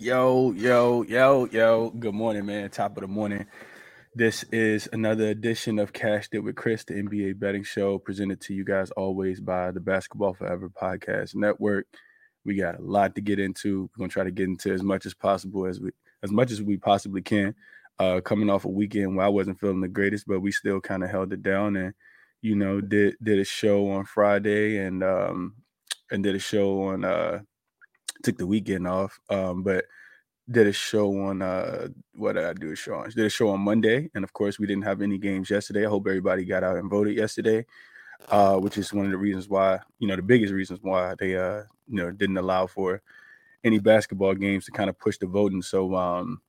Yo, yo, yo, yo. Good morning, man. Top of the morning. This is another edition of Cashed It with Chris, the NBA betting show, presented to you guys always by the Basketball Forever Podcast Network. We got a lot to get into. We're gonna try to get into as much as possible as we as much as we possibly can. Uh, coming off a weekend where I wasn't feeling the greatest, but we still kind of held it down and you know did did a show on Friday and um and did a show on uh took the weekend off. Um, but did a show on uh what did I do a show on? Did a show on Monday, and of course we didn't have any games yesterday. I hope everybody got out and voted yesterday, uh, which is one of the reasons why you know the biggest reasons why they uh you know didn't allow for any basketball games to kind of push the voting. So um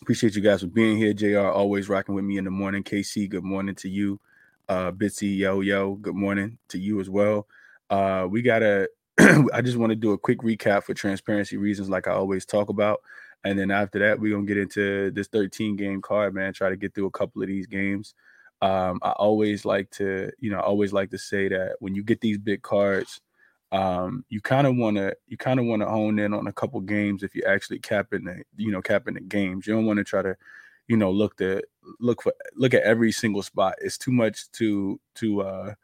appreciate you guys for being here. Jr. always rocking with me in the morning. KC, good morning to you. Uh Bitsy, yo yo, good morning to you as well. Uh we got a I just want to do a quick recap for transparency reasons, like I always talk about. And then after that, we're gonna get into this 13 game card, man. Try to get through a couple of these games. Um, I always like to, you know, I always like to say that when you get these big cards, um, you kind of want to, you kind of want to hone in on a couple games if you're actually capping the, you know, capping the games. You don't want to try to, you know, look to look for look at every single spot. It's too much to to uh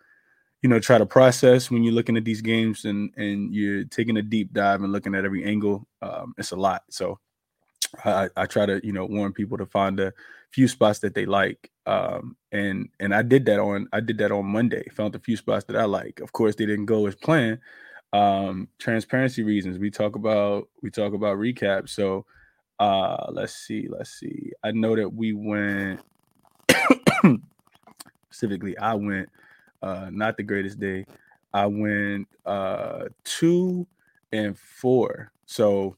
you know try to process when you're looking at these games and and you're taking a deep dive and looking at every angle um, it's a lot. So I, I try to you know warn people to find a few spots that they like um, and and i did that on i did that on monday found a few spots that i like. Of course they didn't go as planned um transparency reasons. We talk about we talk about recap so uh let's see let's see. I know that we went specifically i went uh, not the greatest day. I went uh, two and four. So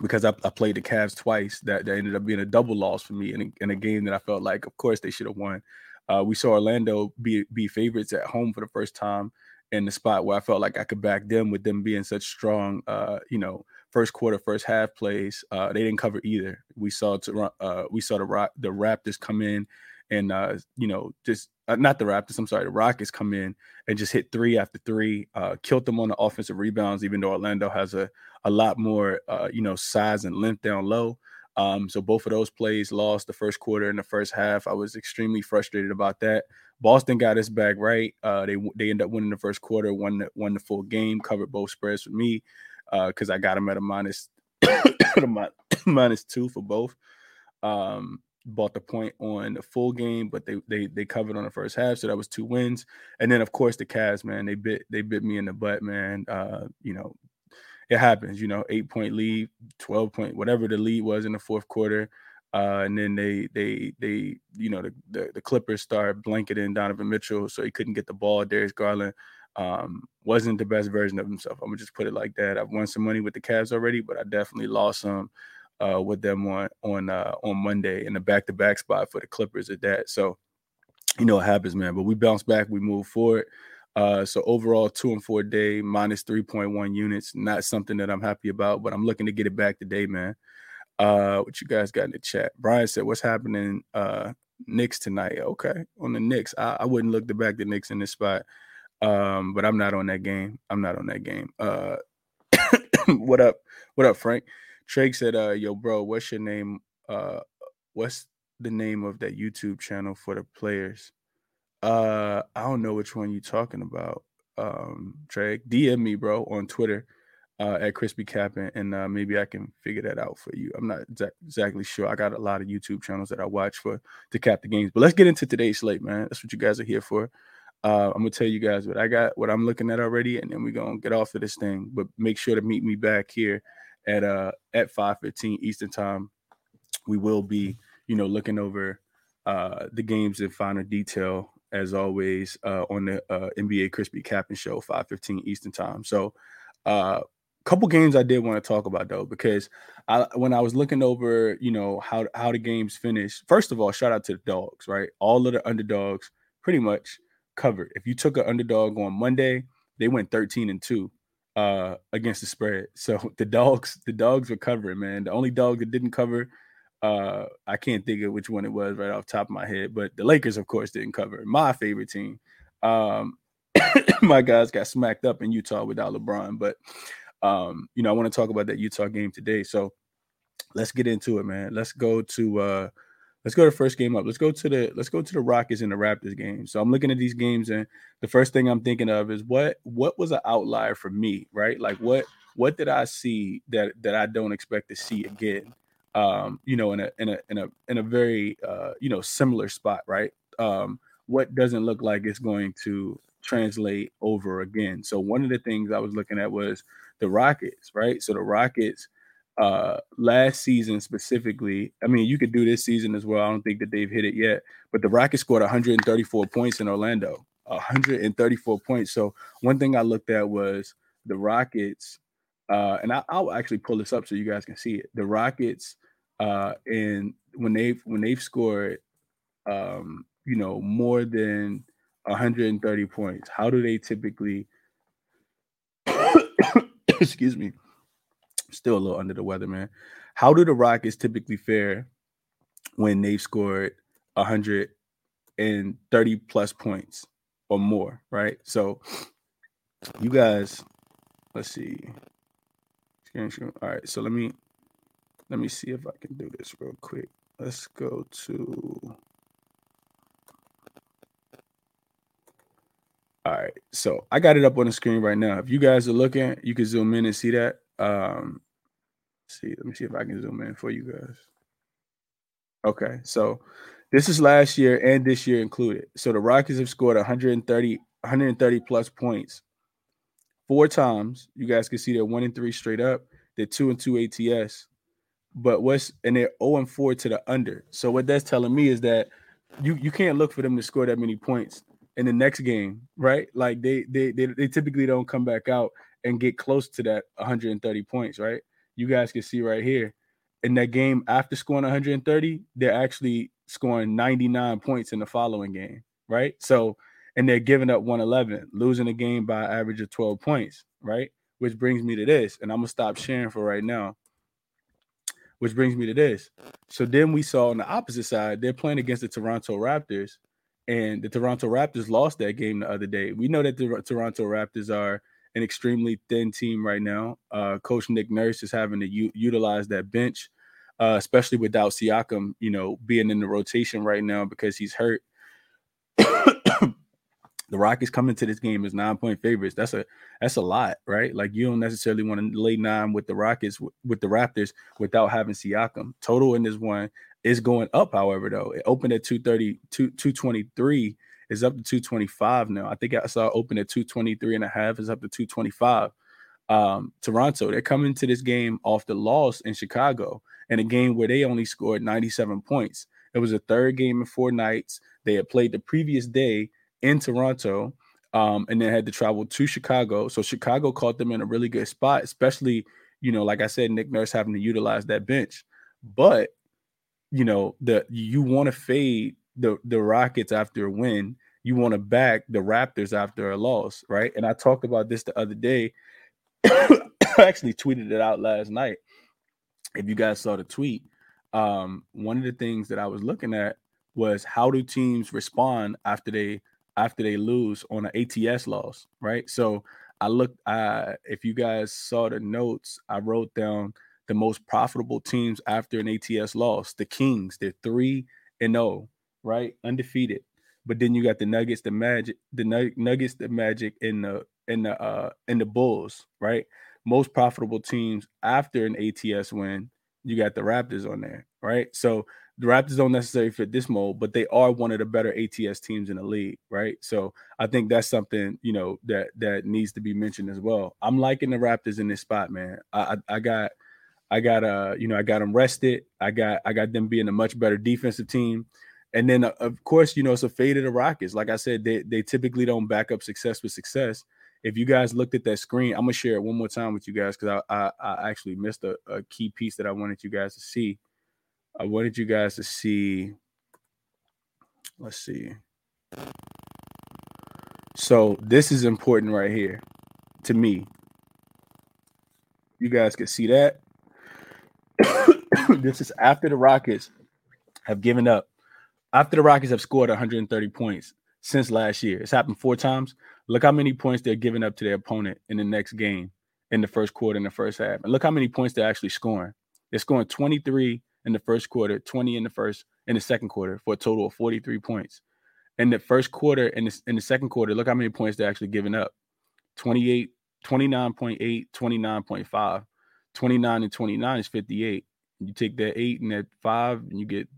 because I, I, played the Cavs twice, that, that ended up being a double loss for me in a, in a game that I felt like, of course, they should have won. Uh, we saw Orlando be be favorites at home for the first time in the spot where I felt like I could back them with them being such strong, uh, you know, first quarter, first half plays. Uh, they didn't cover either. We saw to, uh, we saw the the Raptors come in and uh, you know just uh, not the Raptors. I'm sorry, the Rockets come in and just hit three after three, uh, killed them on the offensive rebounds. Even though Orlando has a a lot more uh, you know size and length down low. Um, so both of those plays lost the first quarter and the first half. I was extremely frustrated about that. Boston got his back right. Uh, they they end up winning the first quarter, won the, won the full game, covered both spreads for me because uh, I got them at a minus minus two for both. Um, bought the point on the full game, but they they they covered on the first half, so that was two wins. And then of course the Cavs, man, they bit they bit me in the butt, man. Uh, you know, it happens, you know, eight point lead, 12 point, whatever the lead was in the fourth quarter. Uh, and then they they they you know the, the, the Clippers start blanketing Donovan Mitchell, so he couldn't get the ball. Darius Garland um, wasn't the best version of himself. I'm gonna just put it like that. I've won some money with the Cavs already, but I definitely lost some uh, with them on on uh, on Monday in the back to back spot for the Clippers at that. So you know what happens, man. But we bounce back, we move forward. Uh, so overall, two and four day minus three point one units. Not something that I'm happy about, but I'm looking to get it back today, man. Uh, what you guys got in the chat? Brian said, "What's happening, uh, Knicks tonight?" Okay, on the Knicks, I, I wouldn't look to back the Knicks in this spot, um, but I'm not on that game. I'm not on that game. Uh, what up? What up, Frank? Trey said, uh, yo, bro, what's your name? Uh, what's the name of that YouTube channel for the players? Uh, I don't know which one you're talking about. Um, Trey, DM me, bro, on Twitter uh, at Crispy Capping, and uh, maybe I can figure that out for you. I'm not exa- exactly sure. I got a lot of YouTube channels that I watch for to cap the games. But let's get into today's slate, man. That's what you guys are here for. Uh, I'm gonna tell you guys what I got, what I'm looking at already, and then we're gonna get off of this thing. But make sure to meet me back here at uh at 5:15 Eastern time. We will be, you know, looking over uh the games in finer detail as always uh on the uh NBA Crispy Capping Show 5:15 Eastern time. So uh couple games I did want to talk about though, because I when I was looking over, you know, how how the games finished. First of all, shout out to the dogs, right? All of the underdogs pretty much covered. If you took an underdog on Monday, they went 13 and 2 uh, against the spread. So the dogs, the dogs were covering, man. The only dog that didn't cover, uh, I can't think of which one it was right off top of my head, but the Lakers, of course, didn't cover. My favorite team. Um, my guys got smacked up in Utah without LeBron, but um, you know, I want to talk about that Utah game today. So let's get into it, man. Let's go to uh let's go to the first game up. Let's go to the let's go to the Rockets and the Raptors game. So I'm looking at these games and the first thing I'm thinking of is what what was an outlier for me, right? Like what what did I see that that I don't expect to see again? Um, you know, in a in a in a in a very uh, you know, similar spot, right? Um, what doesn't look like it's going to translate over again. So one of the things I was looking at was the Rockets, right? So the Rockets uh last season specifically i mean you could do this season as well i don't think that they've hit it yet but the rockets scored 134 points in orlando 134 points. So one thing i looked at was the rockets uh and I, will actually pull this up so you guys can see it. The rockets uh and when they've when they've scored um you know more than 130 points how do they typically excuse me still a little under the weather, man. How do the Rockets typically fare when they've scored 130 plus points or more, right? So you guys, let's see. All right, so let me let me see if I can do this real quick. Let's go to All right, so I got it up on the screen right now. If you guys are looking, you can zoom in and see that. Um, see, let me see if I can zoom in for you guys. Okay, so this is last year and this year included. So the Rockets have scored 130, 130 plus points four times. You guys can see they're one and three straight up. They're two and two ATS. But what's and they're 0 and 4 to the under. So what that's telling me is that you you can't look for them to score that many points in the next game, right? Like they they they, they typically don't come back out and get close to that 130 points, right? You guys can see right here in that game after scoring 130, they're actually scoring 99 points in the following game, right? So, and they're giving up 111, losing the game by an average of 12 points, right? Which brings me to this, and I'm gonna stop sharing for right now. Which brings me to this. So then we saw on the opposite side, they're playing against the Toronto Raptors, and the Toronto Raptors lost that game the other day. We know that the Toronto Raptors are an extremely thin team right now. Uh, Coach Nick Nurse is having to u- utilize that bench, uh, especially without Siakam, you know, being in the rotation right now because he's hurt. the Rockets coming to this game as nine point favorites. That's a that's a lot, right? Like you don't necessarily want to lay nine with the Rockets with the Raptors without having Siakam. Total in this one is going up, however, though. It opened at 230, 223 is up to 225 now. I think I saw open at 223 and a half, is up to 225. Um, Toronto, they're coming to this game off the loss in Chicago in a game where they only scored 97 points. It was a third game in four nights. They had played the previous day in Toronto um, and then had to travel to Chicago. So Chicago caught them in a really good spot, especially, you know, like I said, Nick Nurse having to utilize that bench. But, you know, the you want to fade the the Rockets after a win, you want to back the Raptors after a loss, right? And I talked about this the other day. I actually tweeted it out last night. If you guys saw the tweet, um, one of the things that I was looking at was how do teams respond after they after they lose on an ATS loss, right? So I looked. I if you guys saw the notes, I wrote down the most profitable teams after an ATS loss. The Kings, they're three and zero. Oh right? Undefeated. But then you got the Nuggets, the Magic, the Nuggets, the Magic, and the and the uh and the Bulls, right? Most profitable teams after an ATS win, you got the Raptors on there, right? So the Raptors don't necessarily fit this mold, but they are one of the better ATS teams in the league, right? So I think that's something you know that that needs to be mentioned as well. I'm liking the Raptors in this spot, man. I I, I got I got uh you know I got them rested. I got I got them being a much better defensive team. And then, uh, of course, you know, it's a fade of the Rockets. Like I said, they, they typically don't back up success with success. If you guys looked at that screen, I'm gonna share it one more time with you guys because I, I, I actually missed a, a key piece that I wanted you guys to see. I wanted you guys to see. Let's see. So this is important right here to me. You guys can see that. this is after the Rockets have given up after the Rockets have scored 130 points since last year. It's happened four times. Look how many points they're giving up to their opponent in the next game in the first quarter in the first half. And look how many points they're actually scoring. They're scoring 23 in the first quarter, 20 in the first in the second quarter for a total of 43 points. In the first quarter in, in the second quarter, look how many points they're actually giving up. 28, 29.8, 29.5. 29 and 29 is 58. You take that eight and that five, and you get,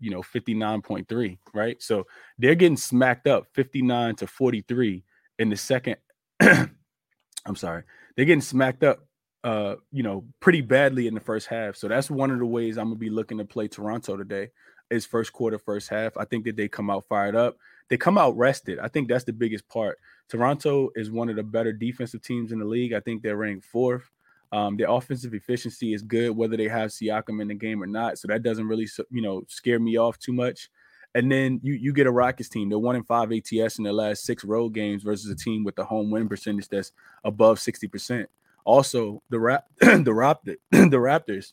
you know, 59.3, right? So they're getting smacked up 59 to 43 in the second. I'm sorry. They're getting smacked up uh, you know, pretty badly in the first half. So that's one of the ways I'm gonna be looking to play Toronto today. Is first quarter, first half. I think that they come out fired up. They come out rested. I think that's the biggest part. Toronto is one of the better defensive teams in the league. I think they're ranked fourth. Um, their offensive efficiency is good, whether they have Siakam in the game or not. So that doesn't really, you know, scare me off too much. And then you you get a Rockets team. They're one in five ATS in their last six road games versus a team with a home win percentage that's above sixty percent. Also, the rap the Raptor the Raptors,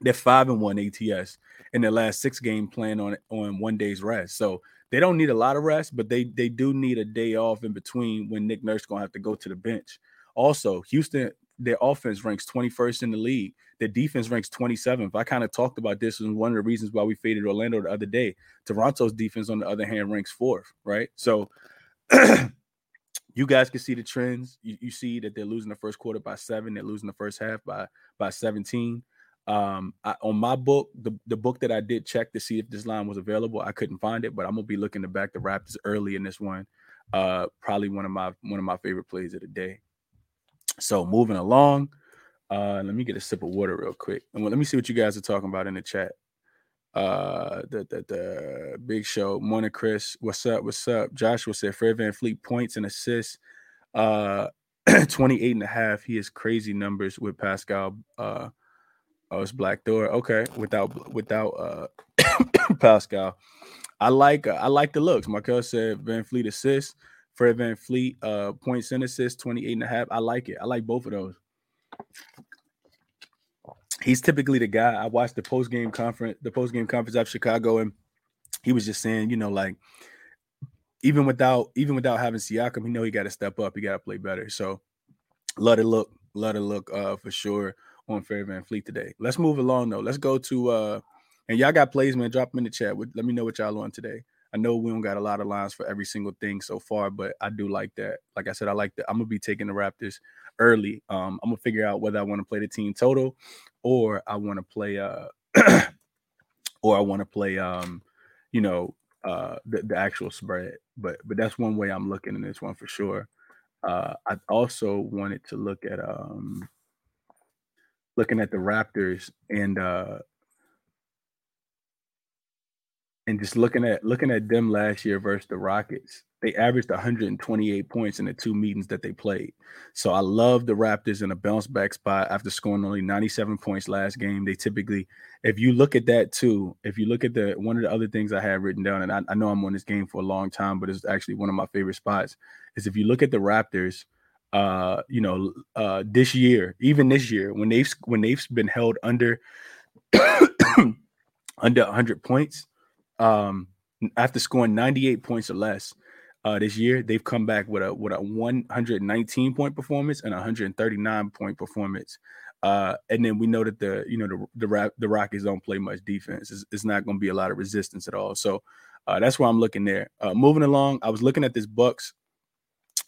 they're five and one ATS in their last six game playing on on one day's rest. So they don't need a lot of rest, but they they do need a day off in between when Nick Nurse gonna have to go to the bench. Also, Houston, their offense ranks 21st in the league. Their defense ranks 27th. I kind of talked about this and one of the reasons why we faded Orlando the other day. Toronto's defense, on the other hand, ranks fourth, right? So you guys can see the trends. You, you, see that they're losing the first quarter by seven. They're losing the first half by by 17. Um, I, on my book, the, the book that I did check to see if this line was available, I couldn't find it, but I'm gonna be looking to back the Raptors early in this one. Uh, probably one of my one of my favorite plays of the day. So moving along, uh, let me get a sip of water real quick, and let me see what you guys are talking about in the chat. Uh the, the the big show morning chris what's up what's up? Joshua said fred VanVleet points and assists uh 28 and a half. He has crazy numbers with pascal uh oh it's black door. Okay without without uh pascal. I like uh, i like the looks. Markel said VanVleet assists fred vanvleet uh points and assists 28 and a half i like it i like both of those he's typically the guy. I watched the post game conference, the post game conference of Chicago, and he was just saying, you know, like even without even without having Siakam, he know he got to step up, he got to play better. So let it look, let it look uh, for sure on Fred VanVleet today. Let's move along though. Let's go to uh and y'all got plays, man. Drop them in the chat. Let me know what y'all on today. I know we don't got a lot of lines for every single thing so far, but I do like that. Like I said, I like that. I'm gonna be taking the Raptors early. Um, I'm gonna figure out whether I want to play the team total or I want to play uh or I want to play um you know uh the, the actual spread. But but that's one way I'm looking in this one for sure. Uh I also wanted to look at um looking at the Raptors and uh and just looking at looking at them last year versus the Rockets, they averaged 128 points in the two meetings that they played. So I love the Raptors in a bounce back spot after scoring only 97 points last game. They typically, if you look at that too, if you look at the one of the other things I have written down, and I, I know I'm on this game for a long time, but it's actually one of my favorite spots, is if you look at the Raptors, uh, you know, uh, this year, even this year, when they've when they've been held under under 100 points um, after scoring 98 points or less uh, this year, they've come back with a with a 119 point performance and 139 point performance. Uh, and then we know that the you know the the, the Rockets don't play much defense. It's, it's not going to be a lot of resistance at all. So uh, that's why I'm looking there. Uh, moving along, I was looking at this Bucks.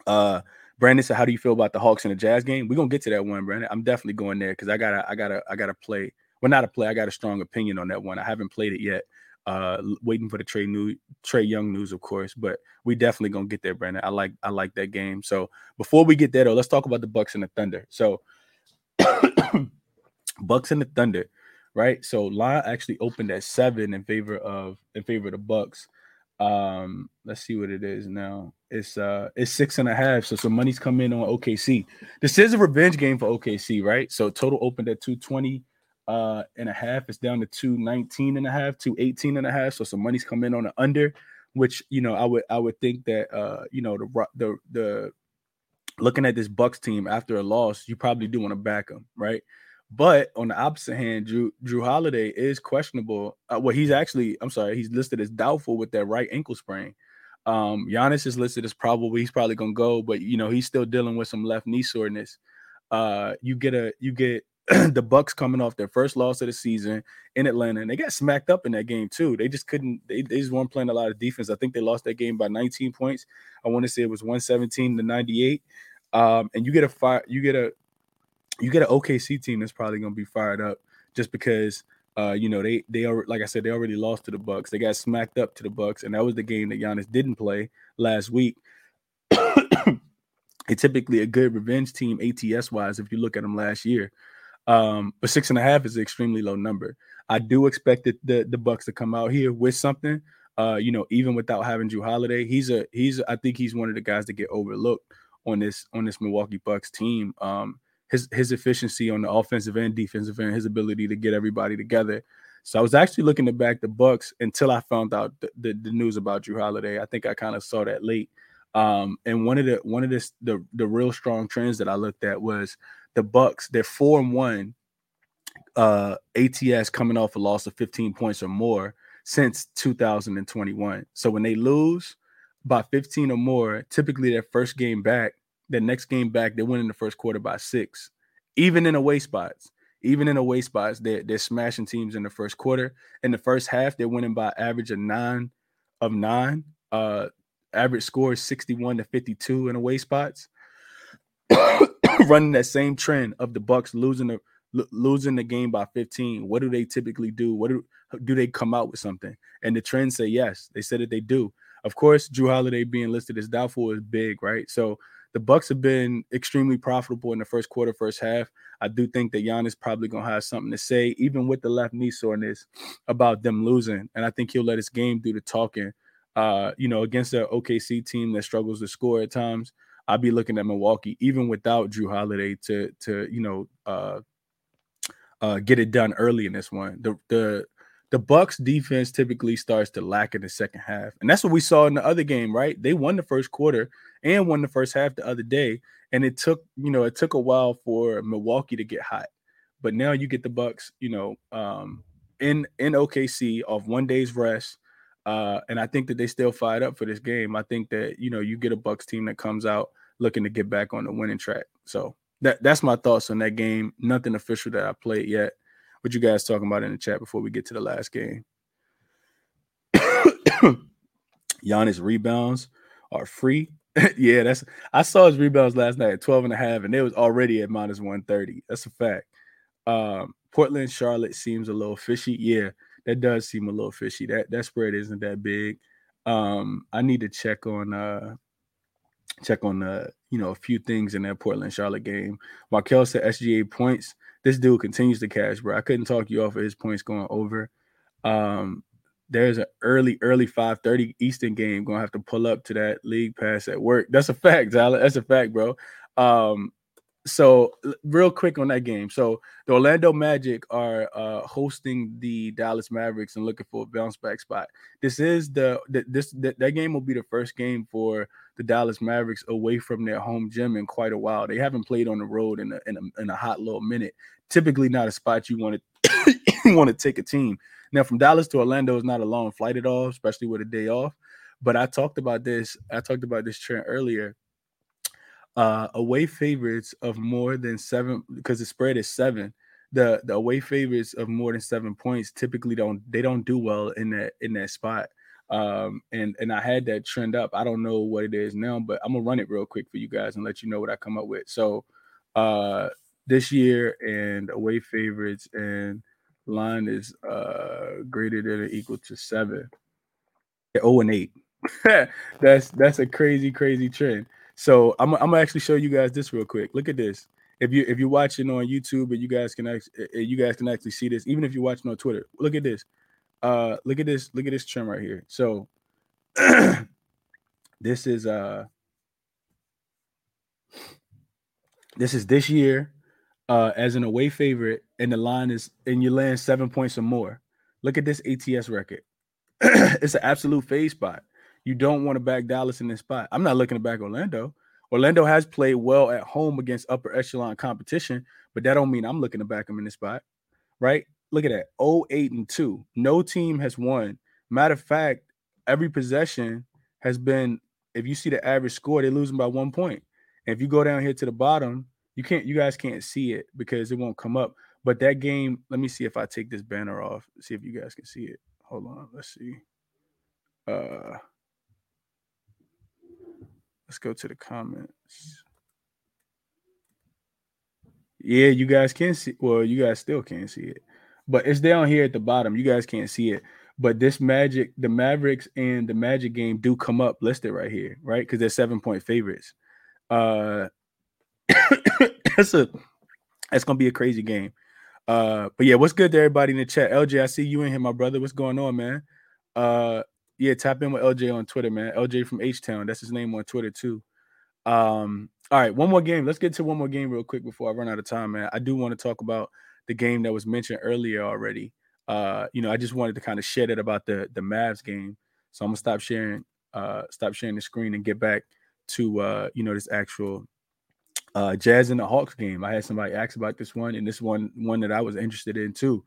Uh, Brandon said, "How do you feel about the Hawks and the Jazz game?" We're gonna get to that one, Brandon. I'm definitely going there because I gotta, I gotta, I gotta play. Well, not a play. I got a strong opinion on that one. I haven't played it yet. Uh, waiting for the Trae new Trae Young news, of course, but we definitely gonna get there, Brandon. I like I like that game. So before we get there, though, let's talk about the Bucks and the Thunder. So Bucks and the Thunder, right? So line actually opened at seven in favor of in favor of the Bucks. Um, let's see what it is now. It's uh it's six and a half. So some money's come in on OKC. This is a revenge game for OKC, right? So total opened at 220 uh and a half. It's down to 219 and a half, 218 and a half. So some money's come in on the under, which you know, I would I would think that uh, you know, the the the looking at this Bucks team after a loss, you probably do want to back them, right? But on the opposite hand, Jrue Jrue Holiday is questionable. Uh, well, he's actually, I'm sorry, he's listed as doubtful with that right ankle sprain. Um, Giannis is listed as probably he's probably gonna go, but you know he's still dealing with some left knee soreness. Uh, you get a you get the Bucks coming off their first loss of the season in Atlanta, and they got smacked up in that game too. They just couldn't. They, they just weren't playing a lot of defense. I think they lost that game by 19 points. I want to say it was 117 to 98. Um, and you get a fire. You get a you get an OKC team that's probably going to be fired up just because uh, you know they they are like I said they already lost to the Bucks. They got smacked up to the Bucks, and that was the game that Giannis didn't play last week. it's typically a good revenge team ATS wise if you look at them last year. Um, but six and a half is an extremely low number. I do expect the, the, the Bucks to come out here with something. Uh, you know, even without having Jrue Holiday, he's a he's I think he's one of the guys that get overlooked on this on this Milwaukee Bucks team. Um, his his efficiency on the offensive and defensive end, his ability to get everybody together. So I was actually looking to back the Bucks until I found out the, the, the news about Jrue Holiday. I think I kind of saw that late. Um, and one of the one of the, the the real strong trends that I looked at was the Bucks, they're four and one uh ATS coming off a loss of 15 points or more since 2021. So when they lose by 15 or more, typically their first game back, the next game back, they win in the first quarter by six. Even in away spots, even in away spots, they're, they're smashing teams in the first quarter. In the first half, they're winning by average of nine of nine. Uh average score is 61 to 52 in away spots. running that same trend of the Bucks losing the losing the game by 15. What do they typically do? What do do they come out with something? And the trends say yes. They said that they do. Of course, Jrue Holiday being listed as doubtful is big, right? So the Bucks have been extremely profitable in the first quarter, first half. I do think that Giannis probably gonna have something to say, even with the left knee soreness, about them losing. And I think he'll let his game do the talking. Uh, you know, against the OKC team that struggles to score at times. I'll be looking at Milwaukee even without Jrue Holiday to to you know uh, uh, get it done early in this one. The the the Bucks defense typically starts to lack in the second half, and that's what we saw in the other game. Right? They won the first quarter and won the first half the other day, and it took you know it took a while for Milwaukee to get hot, but now you get the Bucks, you know, um, in in OKC off one day's rest uh, and I think that they still fired up for this game. I think that you know you get a Bucks team that comes out looking to get back on the winning track. So that that's my thoughts on that game. Nothing official that I played yet. What you guys talking about in the chat before we get to the last game? Giannis rebounds are free. yeah, that's I saw his rebounds last night at 12 and a half, and they was already at minus 130. That's a fact. Um, Portland, Charlotte seems a little fishy. Yeah, that does seem a little fishy. That that spread isn't that big. Um, I need to check on uh check on uh you know a few things in that Portland Charlotte game. Markel said SGA points. This dude continues to cash, bro. I couldn't talk you off of his points going over. Um, there's an early, early 5:30 Eastern game. Gonna have to pull up to that league pass at work. That's a fact, Tyler. That's a fact, bro. Um, so real quick on that game. So the Orlando Magic are uh, hosting the Dallas Mavericks and looking for a bounce back spot. This is the, the this the, that game will be the first game for the Dallas Mavericks away from their home gym in quite a while. They haven't played on the road in a in a, in a hot little minute. Typically not a spot you want to want to take a team. Now from Dallas to Orlando is not a long flight at all, especially with a day off. But I talked about this. I talked about this trend earlier uh, away favorites of more than seven because the spread is seven. The the away favorites of more than seven points typically don't they don't do well in that in that spot. Um, and and I had that trend up. I don't know what it is now, but I'm gonna run it real quick for you guys and let you know what I come up with. So uh this year and away favorites and line is uh greater than or equal to seven. Oh and eight. that's that's a crazy, crazy trend. So I'm, I'm gonna actually show you guys this real quick. Look at this. If you if you're watching on YouTube and you guys can actually you guys can actually see this, even if you're watching on Twitter, look at this. Uh, look at this. Look at this trim right here. So this is uh this is this year uh as an away favorite, and the line is and you land seven points or more. Look at this ATS record. it's an absolute phase spot. You don't want to back Dallas in this spot. I'm not looking to back Orlando. Orlando has played well at home against upper echelon competition, but that don't mean I'm looking to back them in this spot, right? Look at that. 08 and 2. No team has won. Matter of fact, every possession has been, if you see the average score, they're losing by one point. And if you go down here to the bottom, You can't. You guys can't see it because it won't come up. But that game. Let me see if I take this banner off. See if you guys can see it. Hold on. Let's see. Uh. Let's go to the comments. Yeah, you guys can see. Well, you guys still can't see it, but it's down here at the bottom. You guys can't see it. But this Magic, the Mavericks and the Magic game do come up listed right here, right? Because they're seven point favorites. Uh, that's a that's gonna be a crazy game. Uh, but yeah, what's good to everybody in the chat? LJ, I see you in here, my brother. What's going on, man? Uh, yeah, tap in with LJ on Twitter, man. LJ from H Town. That's his name on Twitter too. Um, all right, one more game. Let's get to one more game real quick before I run out of time, man. I do want to talk about the game that was mentioned earlier already. Uh, you know, I just wanted to kind of shed it about the the Mavs game. So I'm gonna stop sharing, uh, stop sharing the screen and get back to uh, you know, this actual uh Jazz and the Hawks game. I had somebody ask about this one, and this one one that I was interested in too.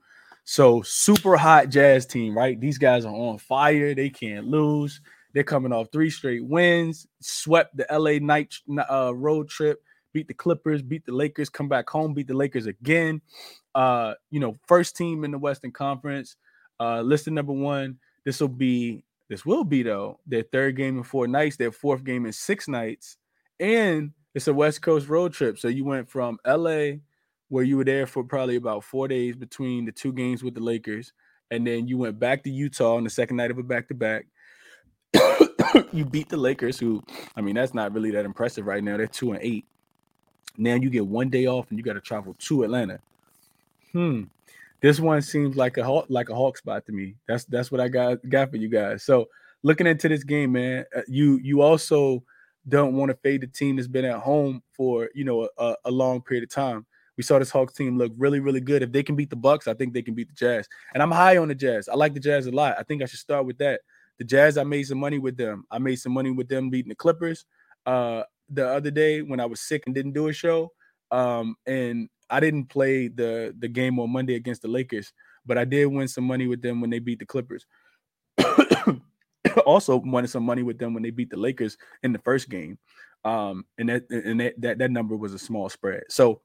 So super hot Jazz team, right? These guys are on fire. They can't lose. They're coming off three straight wins, swept the LA night uh, road trip, beat the Clippers, beat the Lakers, come back home, beat the Lakers again. Uh, you know, first team in the Western Conference, uh, listed number one. This will be this will be though their third game in four nights, their fourth game in six nights, and it's a West Coast road trip. So you went from LA where you were there for probably about four days between the two games with the Lakers, and then you went back to Utah on the second night of a back to back. You beat the Lakers, who I mean, that's not really that impressive right now. They're two and eight. Now you get one day off and you got to travel to Atlanta. Hmm. This one seems like a like a Hawk spot to me. That's that's what I got got for you guys. So looking into this game, man, uh, you you also don't want to fade the team that's been at home for you know a, a long period of time. We saw this Hawks team look really, really good. If they can beat the Bucks, I think they can beat the Jazz. And I'm high on the Jazz. I like the Jazz a lot. I think I should start with that. The Jazz, I made some money with them. I made some money with them beating the Clippers uh, the other day when I was sick and didn't do a show. Um, and I didn't play the the game on Monday against the Lakers, but I did win some money with them when they beat the Clippers. also won some money with them when they beat the Lakers in the first game. Um, and that and that, that that number was a small spread. So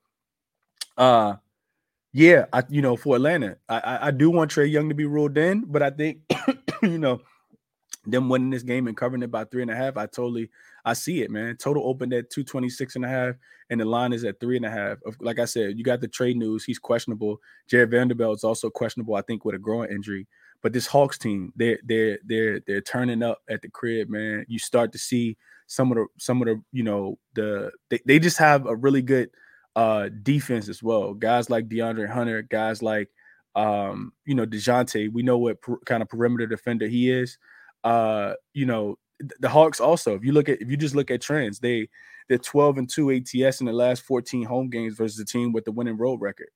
uh yeah, I you know for Atlanta, I I, I do want Trae Young to be ruled in, but I think you know them winning this game and covering it by three and a half, I totally I see it, man. Total opened at 226 and a half, and the line is at three and a half. Like I said, you got the trade news, he's questionable. Jarred Vanderbilt is also questionable, I think, with a growing injury. But this Hawks team, they're they're they're they're turning up at the crib, man. You start to see some of the some of the, you know, the they, they just have a really good uh defense as well. Guys like DeAndre Hunter, guys like um, you know, DeJounte, we know what per, kind of perimeter defender he is uh, you know, the Hawks also, if you look at if you just look at trends, they they're 12 and 2 ATS in the last 14 home games versus the team with the winning road record.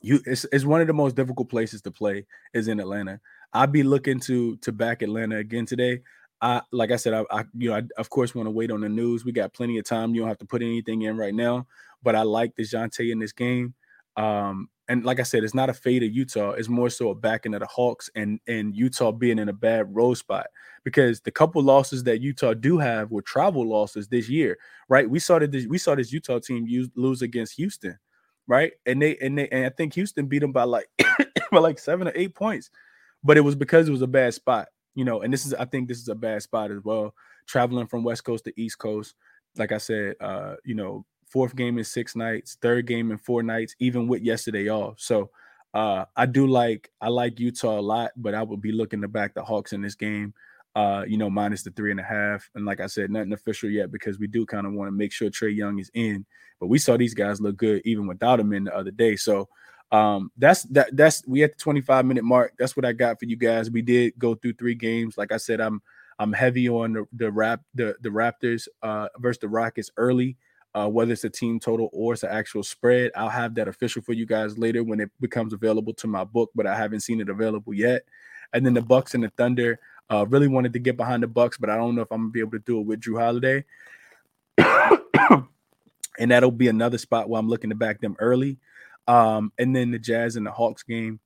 You it's, it's one of the most difficult places to play is in Atlanta. I'd be looking to to back Atlanta again today. I like I said, I, I you know, I of course want to wait on the news. We got plenty of time. You don't have to put anything in right now, but I like DeJounte in this game. Um, and like I said, it's not a fade of Utah. It's more so a backing of the Hawks and and Utah being in a bad road spot because the couple losses that Utah do have were travel losses this year, right? We saw that this, we saw this Utah team use, lose against Houston, right? And they and they and I think Houston beat them by like by like seven or eight points, but it was because it was a bad spot, you know. And this is I think this is a bad spot as well, traveling from West Coast to East Coast. Like I said, uh, you know, fourth game in six nights, third game in four nights, even with yesterday off. So uh, I do like I like Utah a lot, but I would be looking to back the Hawks in this game. Uh, you know, minus the three and a half. And like I said, nothing official yet because we do kind of want to make sure Trae Young is in. But we saw these guys look good even without him in the other day. So um, that's that that's we at the 25 minute mark. That's what I got for you guys. We did go through three games. Like I said, I'm I'm heavy on the the rap the the Raptors uh versus the Rockets early uh, whether it's a team total or it's an actual spread. I'll have that official for you guys later when it becomes available to my book, but I haven't seen it available yet. And then the Bucks and the Thunder. Uh, really wanted to get behind the Bucks, but I don't know if I'm gonna be able to do it with Jrue Holiday. and that'll be another spot where I'm looking to back them early. Um, and then the Jazz and the Hawks game.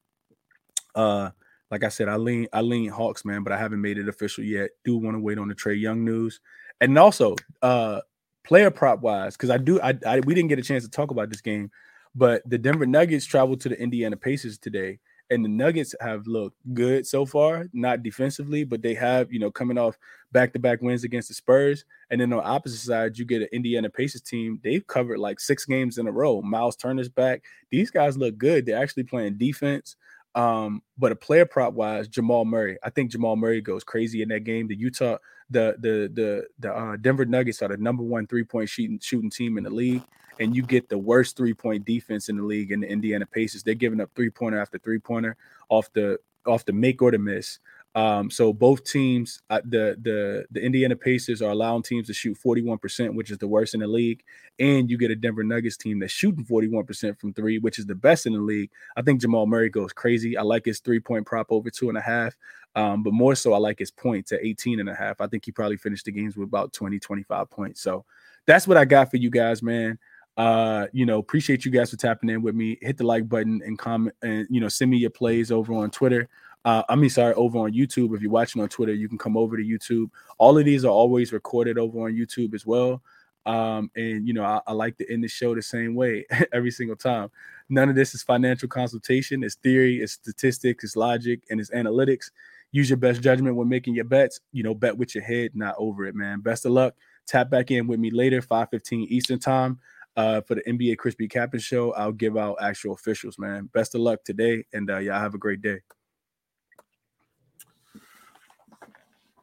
Uh, like I said, I lean I lean Hawks, man, but I haven't made it official yet. Do want to wait on the Trae Young news. And also, uh, player prop wise, because I do, I, I we didn't get a chance to talk about this game, but the Denver Nuggets traveled to the Indiana Pacers today, and the Nuggets have looked good so far, not defensively, but they have, you know, coming off back to back wins against the Spurs. And then on the opposite side, you get an Indiana Pacers team. They've covered like six games in a row. Miles Turner's back. These guys look good. They're actually playing defense. Um, but a player prop wise, Jamal Murray. I think Jamal Murray goes crazy in that game. The Utah, the the the the uh, Denver Nuggets are the number one three point shooting shooting team in the league, and you get the worst three point defense in the league in the Indiana Pacers. They're giving up three pointer after three pointer off the off the make or the miss. Um, so both teams, uh, the the the Indiana Pacers are allowing teams to shoot 41%, which is the worst in the league, and you get a Denver Nuggets team that's shooting 41% from three, which is the best in the league. I think Jamal Murray goes crazy. I like his three point prop over two and a half, um, but more so, I like his points at 18 and a half. I think he probably finished the games with about 20, 25 points. So that's what I got for you guys, man uh you know appreciate you guys for tapping in with me hit the like button and comment and you know send me your plays over on twitter uh, I mean, sorry, over on YouTube. If you're watching on Twitter, you can come over to YouTube. All of these are always recorded over on YouTube as well. Um, and you know, I, I, like to end the show the same way every single time. None of this is financial consultation, it's theory, it's statistics, it's logic, and it's analytics. Use your best judgment when making your bets. You know, bet with your head, not over it, man. Best of luck. Tap back in with me later, 5:15 Eastern time. Uh, for the NBA Crispy Capping show, I'll give out actual officials, man. Best of luck today, and uh, y'all have a great day.